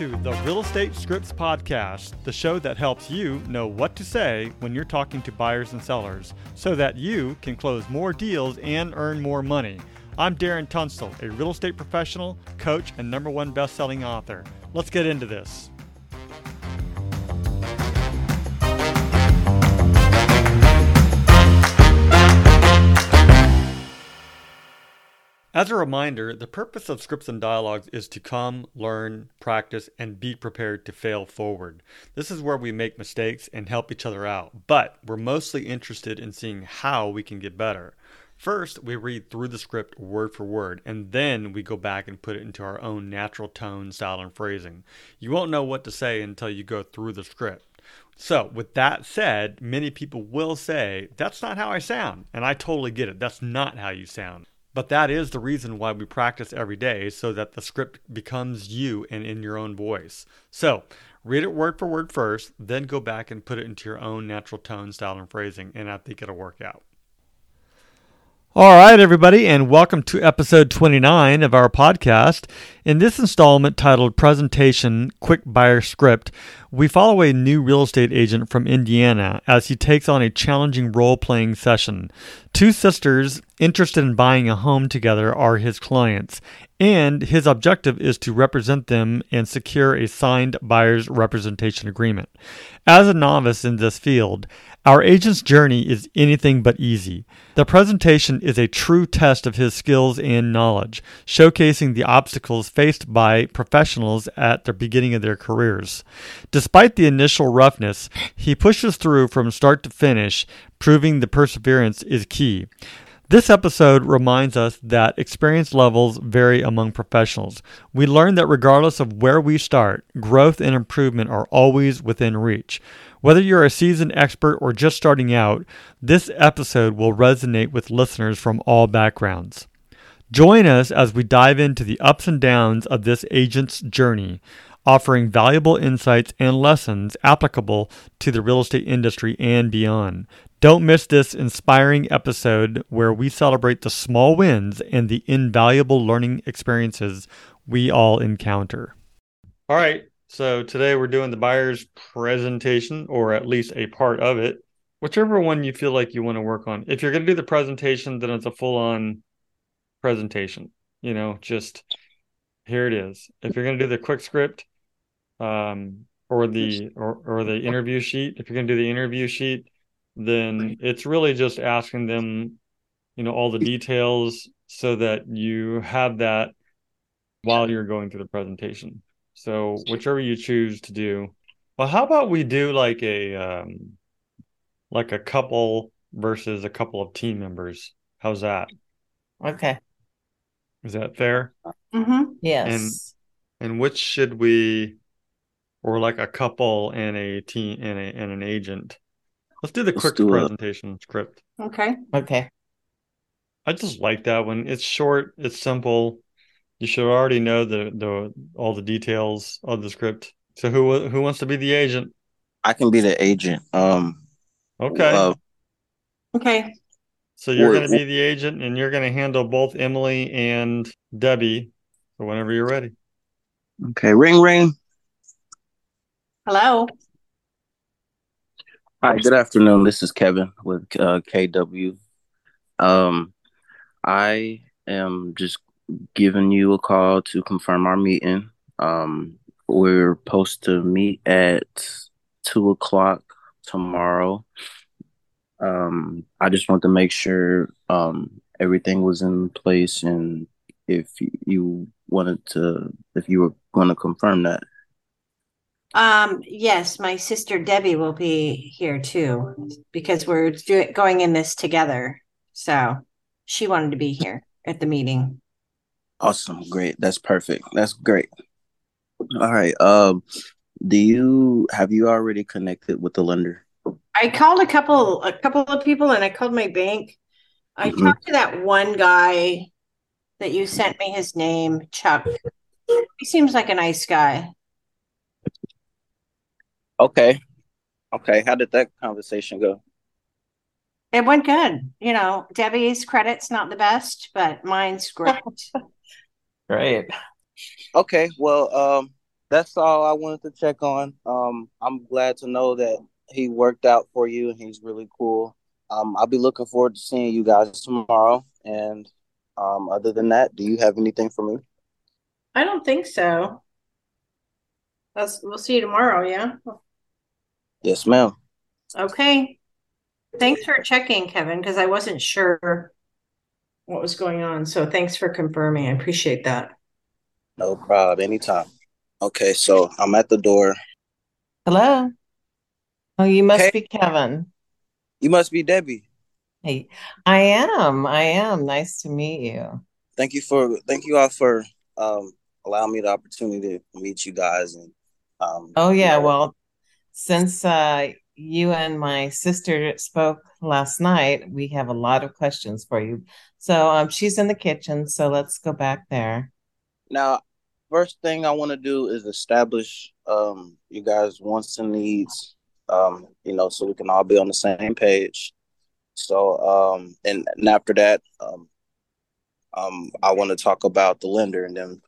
to the Real Estate Scripts Podcast, the show that helps you know what to say when you're talking to buyers and sellers so that you can close more deals and earn more money. I'm Darren Tunstall, a real estate professional, coach, and number one best-selling author. Let's get into this. As a reminder, the purpose of Scripts and Dialogues is to come, learn, practice, and be prepared to fail forward. This is where we make mistakes and help each other out, but we're mostly interested in seeing how we can get better. First, we read through the script word for word, and then we go back and put it into our own natural tone, style, and phrasing. You won't know what to say until you go through the script. So, with that said, many people will say, That's not how I sound. And I totally get it. That's not how you sound. But that is the reason why we practice every day so that the script becomes you and in your own voice. So, read it word for word first, then go back and put it into your own natural tone, style, and phrasing, and I think it'll work out. All right, everybody, and welcome to episode 29 of our podcast. In this installment titled Presentation Quick Buyer Script, we follow a new real estate agent from Indiana as he takes on a challenging role playing session. Two sisters interested in buying a home together are his clients, and his objective is to represent them and secure a signed buyer's representation agreement. As a novice in this field, our agent's journey is anything but easy. The presentation is a true test of his skills and knowledge, showcasing the obstacles faced by professionals at the beginning of their careers. Despite the initial roughness, he pushes through from start to finish, proving the perseverance is key. This episode reminds us that experience levels vary among professionals. We learn that regardless of where we start, growth and improvement are always within reach. Whether you're a seasoned expert or just starting out, this episode will resonate with listeners from all backgrounds. Join us as we dive into the ups and downs of this agent's journey, offering valuable insights and lessons applicable to the real estate industry and beyond. Don't miss this inspiring episode where we celebrate the small wins and the invaluable learning experiences we all encounter. All right. So today we're doing the buyer's presentation, or at least a part of it, whichever one you feel like you want to work on. If you're going to do the presentation, then it's a full on presentation. You know, just here it is. If you're going to do the quick script, um, or the or, or the interview sheet, if you're going to do the interview sheet, then it's really just asking them, you know, all the details so that you have that while you're going through the presentation. So whichever you choose to do. Well, how about we do like a um like a couple versus a couple of team members? How's that? Okay. Is that fair? Mm-hmm. Yes. And and which should we or like a couple and a team and a and an agent? Let's do the Let's quick do presentation it. script. Okay. Okay. I just like that one. It's short, it's simple. You should already know the the all the details of the script. So who who wants to be the agent? I can be the agent. Um Okay. Uh, okay. So you're going to be the agent and you're going to handle both Emily and Debbie so whenever you're ready. Okay, ring ring. Hello. Hi, good afternoon. This is Kevin with uh, KW. Um, I am just giving you a call to confirm our meeting. Um, we're supposed to meet at two o'clock tomorrow. Um, I just want to make sure um, everything was in place and if you wanted to, if you were going to confirm that. Um, yes, my sister Debbie will be here too because we're do- going in this together. So she wanted to be here at the meeting. Awesome. Great. That's perfect. That's great. All right. Um, do you have you already connected with the lender? I called a couple a couple of people and I called my bank. I mm-hmm. talked to that one guy that you sent me his name, Chuck. He seems like a nice guy. Okay. Okay. How did that conversation go? It went good. You know, Debbie's credit's not the best, but mine's great. Great. Okay. Well, um, that's all I wanted to check on. Um, I'm glad to know that he worked out for you and he's really cool. Um, I'll be looking forward to seeing you guys tomorrow. And um, other than that, do you have anything for me? I don't think so. Let's, we'll see you tomorrow, yeah? Yes, ma'am. Okay. Thanks for checking, Kevin, because I wasn't sure what was going on. So thanks for confirming. I appreciate that. No problem. Anytime. Okay, so I'm at the door. Hello. Oh, you must Hey. be Kevin. You must be Debbie. Hey, I am. I am. Nice to meet you. Thank you for thank you all for um allowing me the opportunity to meet you guys and um Oh, you yeah. know, Well, since uh, you and my sister spoke last night, we have a lot of questions for you. So um, she's in the kitchen, so let's go back there. now first thing I want to do is establish um you guys wants and needs um you know so we can all be on the same page. So um and, and after that um um I want to talk about the lender and then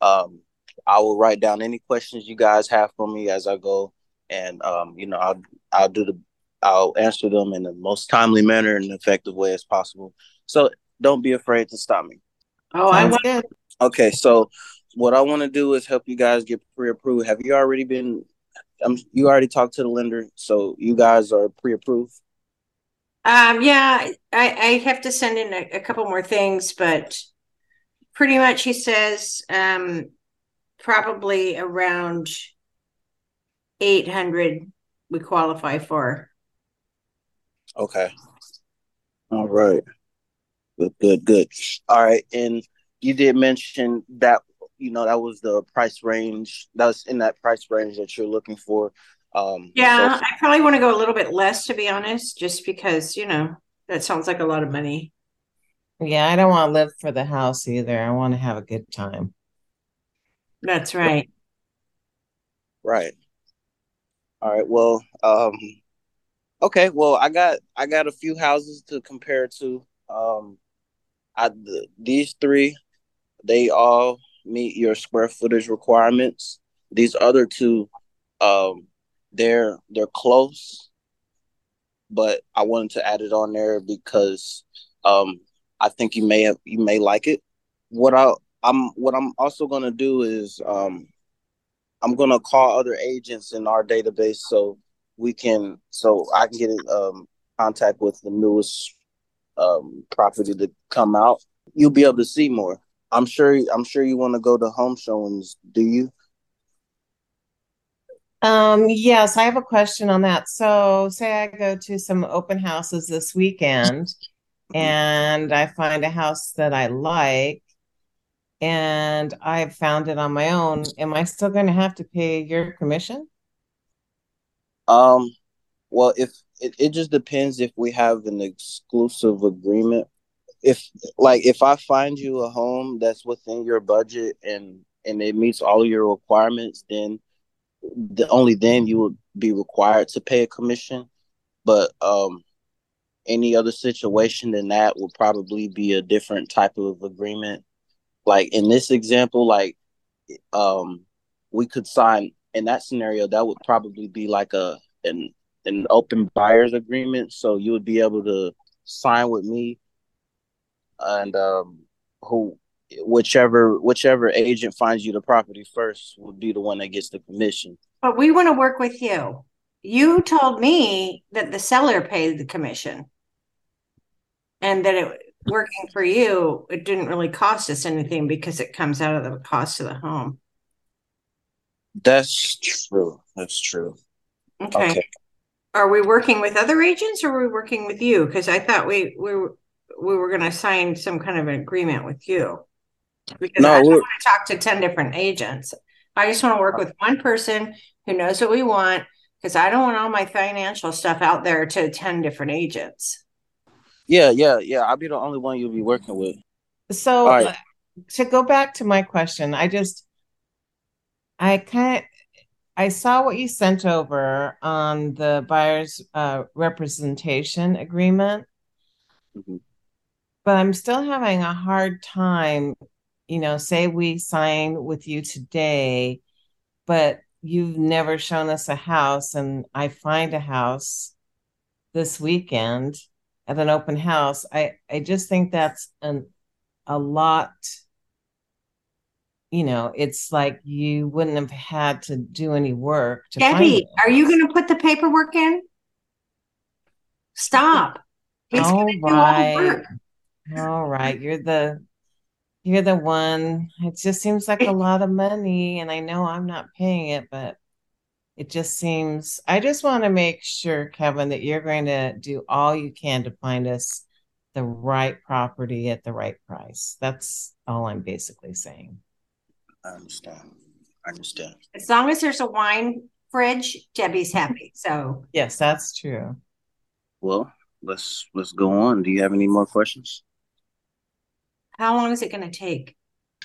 um I will write down any questions you guys have for me as I go and um you know I'll I'll do the I'll answer them in the most timely manner and effective way as possible. So don't be afraid to stop me. Oh, I Sounds want, good. Okay, so what I want to do is help you guys get pre-approved. Have you already been? Um, you already talked to the lender, so you guys are pre-approved. um, yeah, I, I have to send in a, a couple more things, but pretty much he says, um, probably around eight hundred we qualify for. Okay. All right. Good, good, good. All right, and you did mention that you know that was the price range. That was in that price range that you're looking for. Um, Yeah, so I probably want to go a little bit less, to be honest, just because, you know, that sounds like a lot of money. Yeah, I don't want to live for the house either. I want to have a good time. That's right. Right. All right. Well, um, okay. Well, I got I got a few houses to compare to. Um, I th- these three, they all meet your square footage requirements. These other two, um, they're they're close, but I wanted to add it on there because um, I think you may have you may like it. What I I'm what I'm also gonna do is um, I'm gonna call other agents in our database so we can so I can get in um, contact with the newest um, property to come out. You'll be able to see more. I'm sure. I'm sure you want to go to home showings. Do you? Um, yes, I have a question on that. So, say I go to some open houses this weekend and I find a house that I like and I've found it on my own. Am I still going to have to pay your commission? Um. Well, if it, it just depends if we have an exclusive agreement. If like if I find you a home that's within your budget and and it meets all your requirements, then the only then you would be required to pay a commission. But um, any other situation than that would probably be a different type of agreement. Like in this example, like um, we could sign in that scenario. That would probably be like a an an open buyers agreement. So you would be able to sign with me, and um, who whichever whichever agent finds you the property first would be the one that gets the commission. But we want to work with you. You told me that the seller paid the commission and that it working for you, it didn't really cost us anything because it comes out of the cost of the home. That's true. That's true. Okay. Okay. Are we working with other agents or are we working with you? Because I thought we we were we were going to sign some kind of an agreement with you. Because No, I don't want to talk to 10 different agents. I just want to work with one person who knows what we want because I don't want all my financial stuff out there to 10 different agents. Yeah, yeah, yeah. I'll be the only one you'll be working with. So, right. uh, to go back to my question, I just, I kind of, I saw what you sent over on the buyer's uh, representation agreement, Mhm. but I'm still having a hard time, you know, say we sign with you today but you've never shown us a house, and I find a house this weekend at an open house. I I just think that's an a lot. You know, it's like you wouldn't have had to do any work to Debbie, are you going to put the paperwork in? Stop. He's All gonna do all the right. work. All right, you're the you're the one. It just seems like a lot of money, and I know I'm not paying it, but it just seems. I just want to make sure, Kevin, that you're going to do all you can to find us the right property at the right price. That's all I'm basically saying. I understand. I understand. As long as there's a wine fridge, Debbie's happy. So Yes, that's true. Well, let's let's go on. Do you have any more questions? how long is it going to take?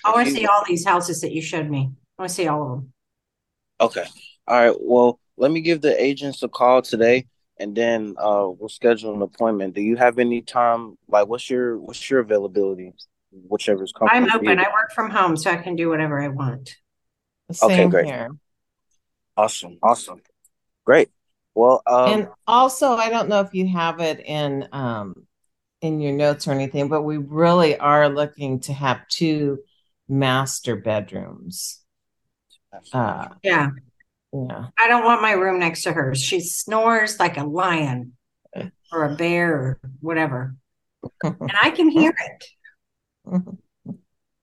I want to see all these houses that you showed me. I want to see all of them. Okay. All right. Well, let me give the agents a call today, and then uh, we'll schedule an appointment. Do you have any time? Like, what's your what's your availability? Whichever's comfortable. I'm open. I work from home, so I can do whatever I want. Okay, great. here. Awesome. Awesome. Great. Well, um, And also, I don't know if you have it in um in your notes or anything, but we really are looking to have two master bedrooms. Uh, Yeah. Yeah. I don't want my room next to hers. She snores like a lion or a bear or whatever. And I can hear it.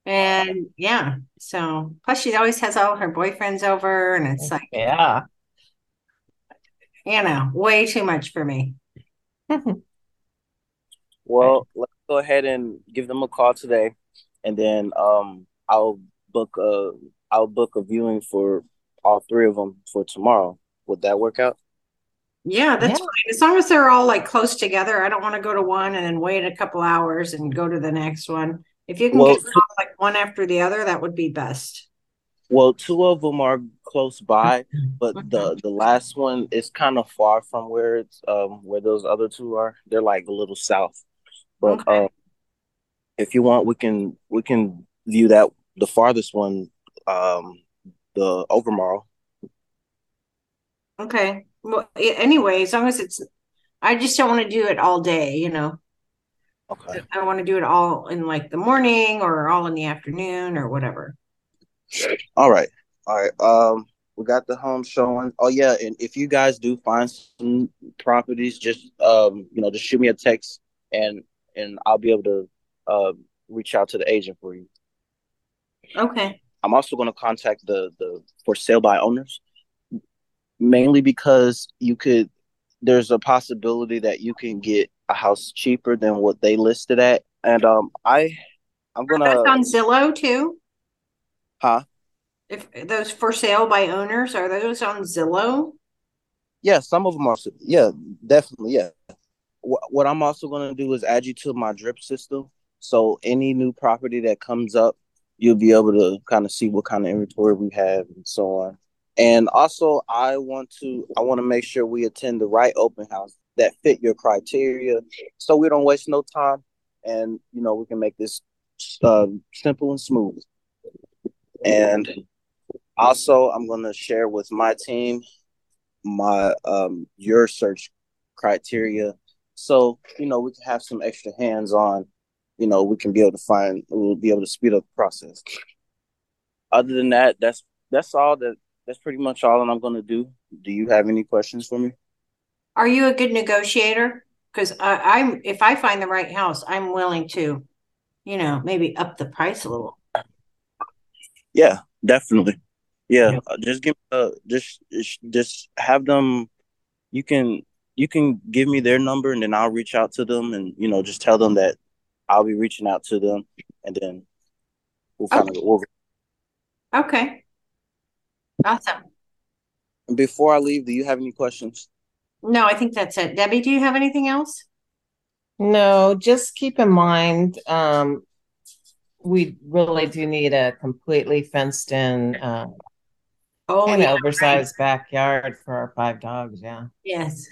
And yeah, so plus she always has all her boyfriends over, and it's like, Yeah. you know, way too much for me. well, let's go ahead and give them a call today, and then um, I'll book a I'll book a viewing for all three of them for tomorrow. Would that work out? Yeah, that's Yeah. fine. As long as they're all like close together. I don't want to go to one and then wait a couple hours and go to the next one. If you can Well, get them all, like one after the other, that would be best. Well, two of them are close by, but the the last one is kind of far from where it's um where those other two are. They're like a little south. But Okay. uh, if you want, we can we can view that the farthest one, um, the Overmorrow. Okay. Well, anyway, as long as it's, I just don't want to do it all day, you know. Okay. I want to do it all in like the morning or all in the afternoon or whatever. All right. All right. Um, we got the home showing. Oh yeah, and if you guys do find some properties, just um, you know, just shoot me a text and and I'll be able to uh reach out to the agent for you. Okay. I'm also going to contact the the for sale by owners, mainly because you could. There's a possibility that you can get a house cheaper than what they listed at, and um, I, I'm gonna, those on Zillow too? huh? If those for sale by owners, are those on Zillow? Yeah, some of them are. Yeah, definitely. Yeah. What what I'm also going to do is add you to my drip system, so any new property that comes up, you'll be able to kind of see what kind of inventory we have and so on. And also, I want to I want to make sure we attend the right open house that fit your criteria, so we don't waste no time, and you know we can make this uh, simple and smooth. And also, I'm going to share with my team my um your search criteria so you know we can have some extra hands on you know we can be able to find we'll be able to speed up the process other than that that's that's all that that's pretty much all that i'm going to do do you have any questions for me Are you a good negotiator? Because I'm, if I find the right house, I'm willing to, you know, maybe up the price a little. yeah definitely yeah, Yeah. uh, just give uh just just- just have them you can you can give me their number and then i'll reach out to them and you know just tell them that i'll be reaching out to them and then we'll kind of go over Okay. Awesome. Before I leave, do you have any questions? No, I think that's it. Debbie, do you have anything else? No, just keep in mind, um, we really do need a completely fenced in, uh, Oh, kind yeah, oversized backyard for our five dogs. Yeah. Yes.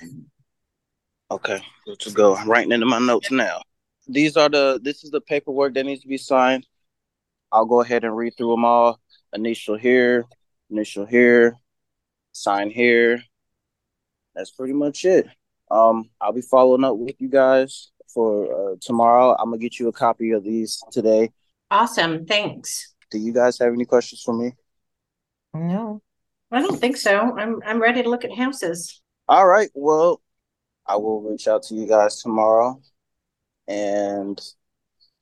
Okay, good to go. I'm writing into my notes now. These are the this is the paperwork that needs to be signed. I'll go ahead and read through them all. Initial here, initial here, sign here. That's pretty much it. Um, I'll be following up with you guys for uh, tomorrow. I'm gonna get you a copy of these today. Awesome. Thanks. Do you guys have any questions for me? No. I don't think so. I'm I'm ready to look at houses. All right. Well, I will reach out to you guys tomorrow and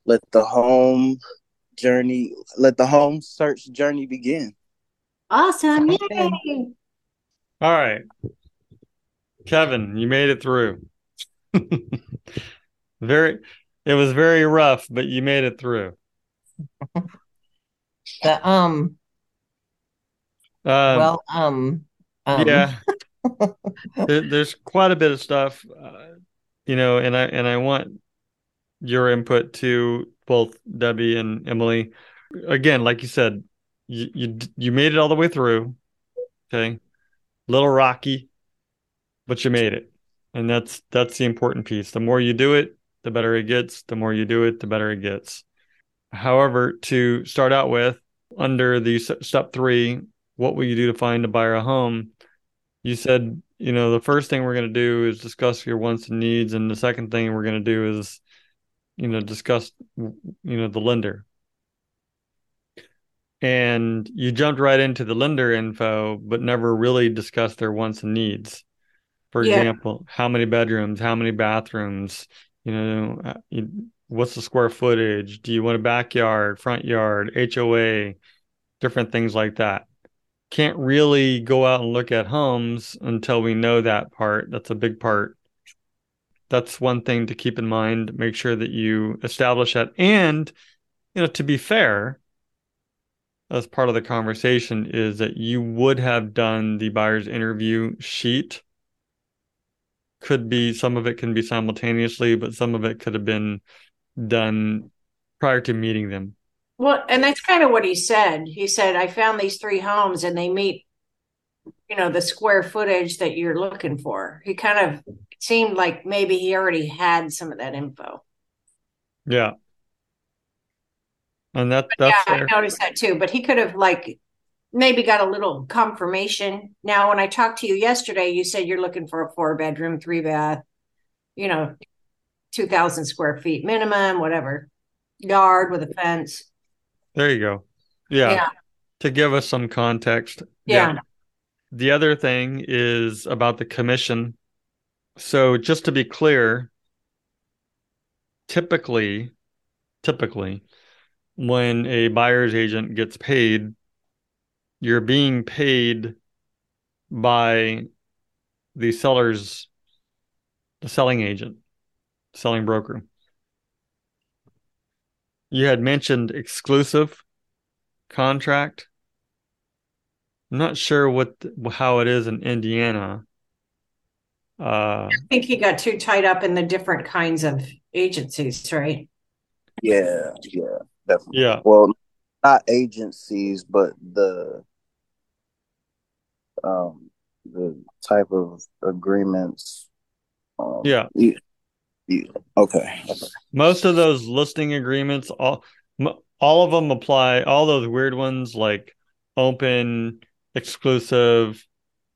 let the home journey, let the home search journey begin. Awesome. Yay. All right. Kevin, you made it through. very it was very rough, but you made it through. The um Um, well um um yeah. there, there's quite a bit of stuff, uh, you know, and I and I want your input to both Debbie and Emily. Again, like you said, you you you made it all the way through. Okay, little rocky, but you made it, and that's that's the important piece. The more you do it, the better it gets. The more you do it, the better it gets. However, to start out with, under the step three, what will you do to find a buyer a home? You said, you know, the first thing we're going to do is discuss your wants and needs, and the second thing we're going to do is, you know, discuss, you know, the lender. And you jumped right into the lender info, but never really discussed their wants and needs. For Yeah. example, how many bedrooms, how many bathrooms, you know, uh, what's the square footage? Do you want a backyard, front yard, HOA, different things like that? Can't really go out and look at homes until we know that part. That's a big part. That's one thing to keep in mind. Make sure that you establish that. And, you know, to be fair, as part of the conversation, is that you would have done the buyer's interview sheet. Could be some of it can be simultaneously, but some of it could have been done prior to meeting them. Well, and that's kind of what he said. He said, I found these three homes and they meet, you know, the square footage that you're looking for. He kind of seemed like maybe he already had some of that info. Yeah. And that that's yeah, fair. I noticed that too. But he could have like maybe got a little confirmation. Now, when I talked to you yesterday, you said you're looking for a four bedroom, three bath, you know, two thousand square feet minimum, whatever, yard with a fence. There you go. Yeah. Yeah. To give us some context. Yeah. The other thing is about the commission. So just to be clear, typically, typically, when a buyer's agent gets paid, you're being paid by the seller's, the selling agent, selling broker. You had mentioned exclusive contract. I'm not sure what how it is in Indiana. Uh, I think he got too tied up in the different kinds of agencies, right? Yeah, yeah, definitely. yeah, Well, not agencies, but the um the type of agreements. Um, Yeah. yeah, yeah. Okay. okay. most of those listing agreements, all all of them apply. All those weird ones like open, exclusive,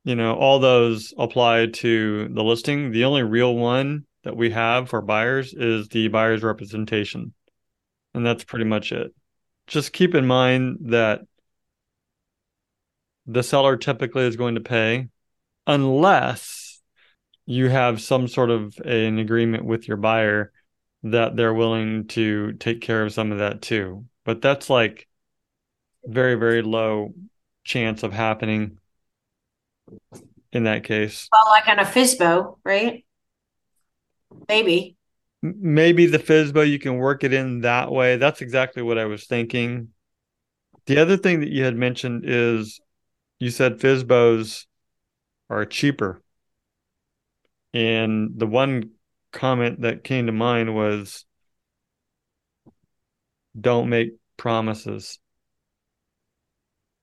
you know, all those apply to the listing. The only real one that we have for buyers is the buyer's representation, and that's pretty much it. Just keep in mind that the seller typically is going to pay unless you have some sort of an agreement with your buyer that they're willing to take care of some of that too. But that's like very, very low chance of happening in that case. Well, like on a FSBO, right? Maybe. Maybe the FSBO, you can work it in that way. That's exactly what I was thinking. The other thing that you had mentioned is you said FSBOs are cheaper. And the one comment that came to mind was don't make promises.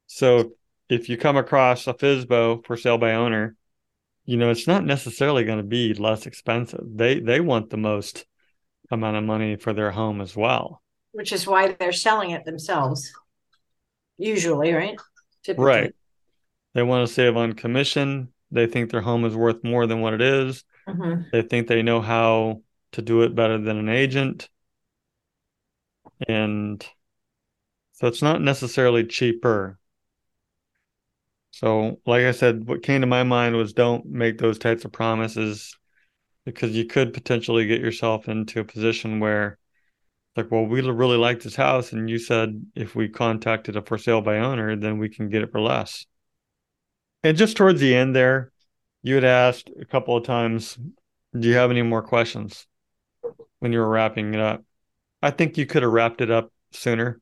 So if you come across a FSBO for sale by owner, you know, it's not necessarily going to be less expensive. They they want the most amount of money for their home as well. Which is why they're selling it themselves. Usually, right? Typically. Right. They want to save on commission. They think their home is worth more than what it is. Mm-hmm. They think they know how to do it better than an agent. And so it's not necessarily cheaper. So, like I said, what came to my mind was don't make those types of promises because you could potentially get yourself into a position where, like, well, we really like this house, and you said if we contacted a for sale by owner, then we can get it for less. And just towards the end there, you had asked a couple of times, do you have any more questions when you were wrapping it up? I think you could have wrapped it up sooner.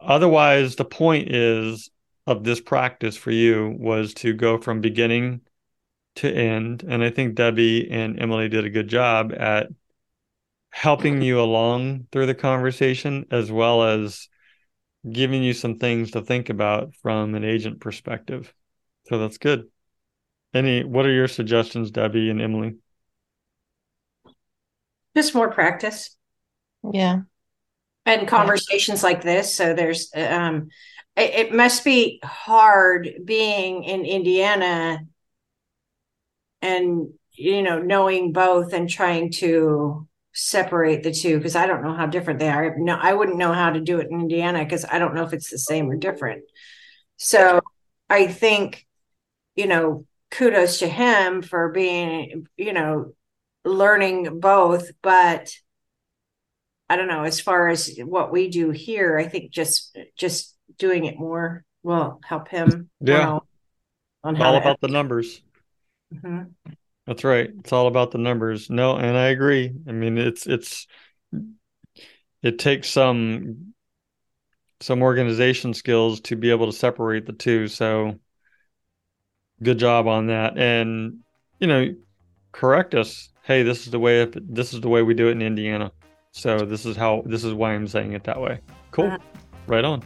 Otherwise, the point is of this practice for you was to go from beginning to end. And I think Debbie and Emily did a good job at helping you along through the conversation as well as giving you some things to think about from an agent perspective. So that's good. Any what are your suggestions, Debbie and Emily? Just more practice Yeah. and conversations like this. So there's, um, it, it must be hard being in Indiana and, you know, knowing both and trying to separate the two because I don't know how different they are. No, I wouldn't know how to do it in Indiana because I don't know if it's the same or different. So I think, you know, kudos to him for being, you know, learning both, but I don't know, as far as what we do here, I think just just doing it more will help him Yeah. on It's how all about the numbers. Mhm. That's right. It's all about the numbers. No, and I agree. I mean, it's it's it takes some some organization skills to be able to separate the two. So good job on that. And you know, correct us. Hey, this is the way if this is the way we do it in Indiana. So this is how this is why I'm saying it that way. Cool. Uh-huh. Right on.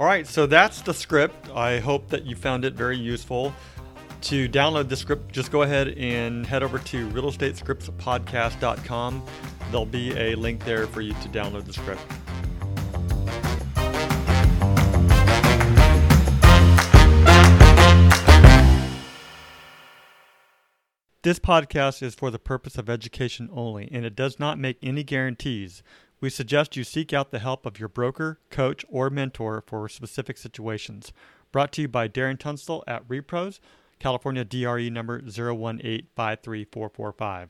All right, so that's the script. I hope that you found it very useful. To download the script, just go ahead and head over to realestatescriptspodcast.com. There'll be a link there for you to download the script. This podcast is for the purpose of education only, and it does not make any guarantees. We suggest you seek out the help of your broker, coach, or mentor for specific situations. Brought to you by Darren Tunstall at Repros, California DRE number 018534445.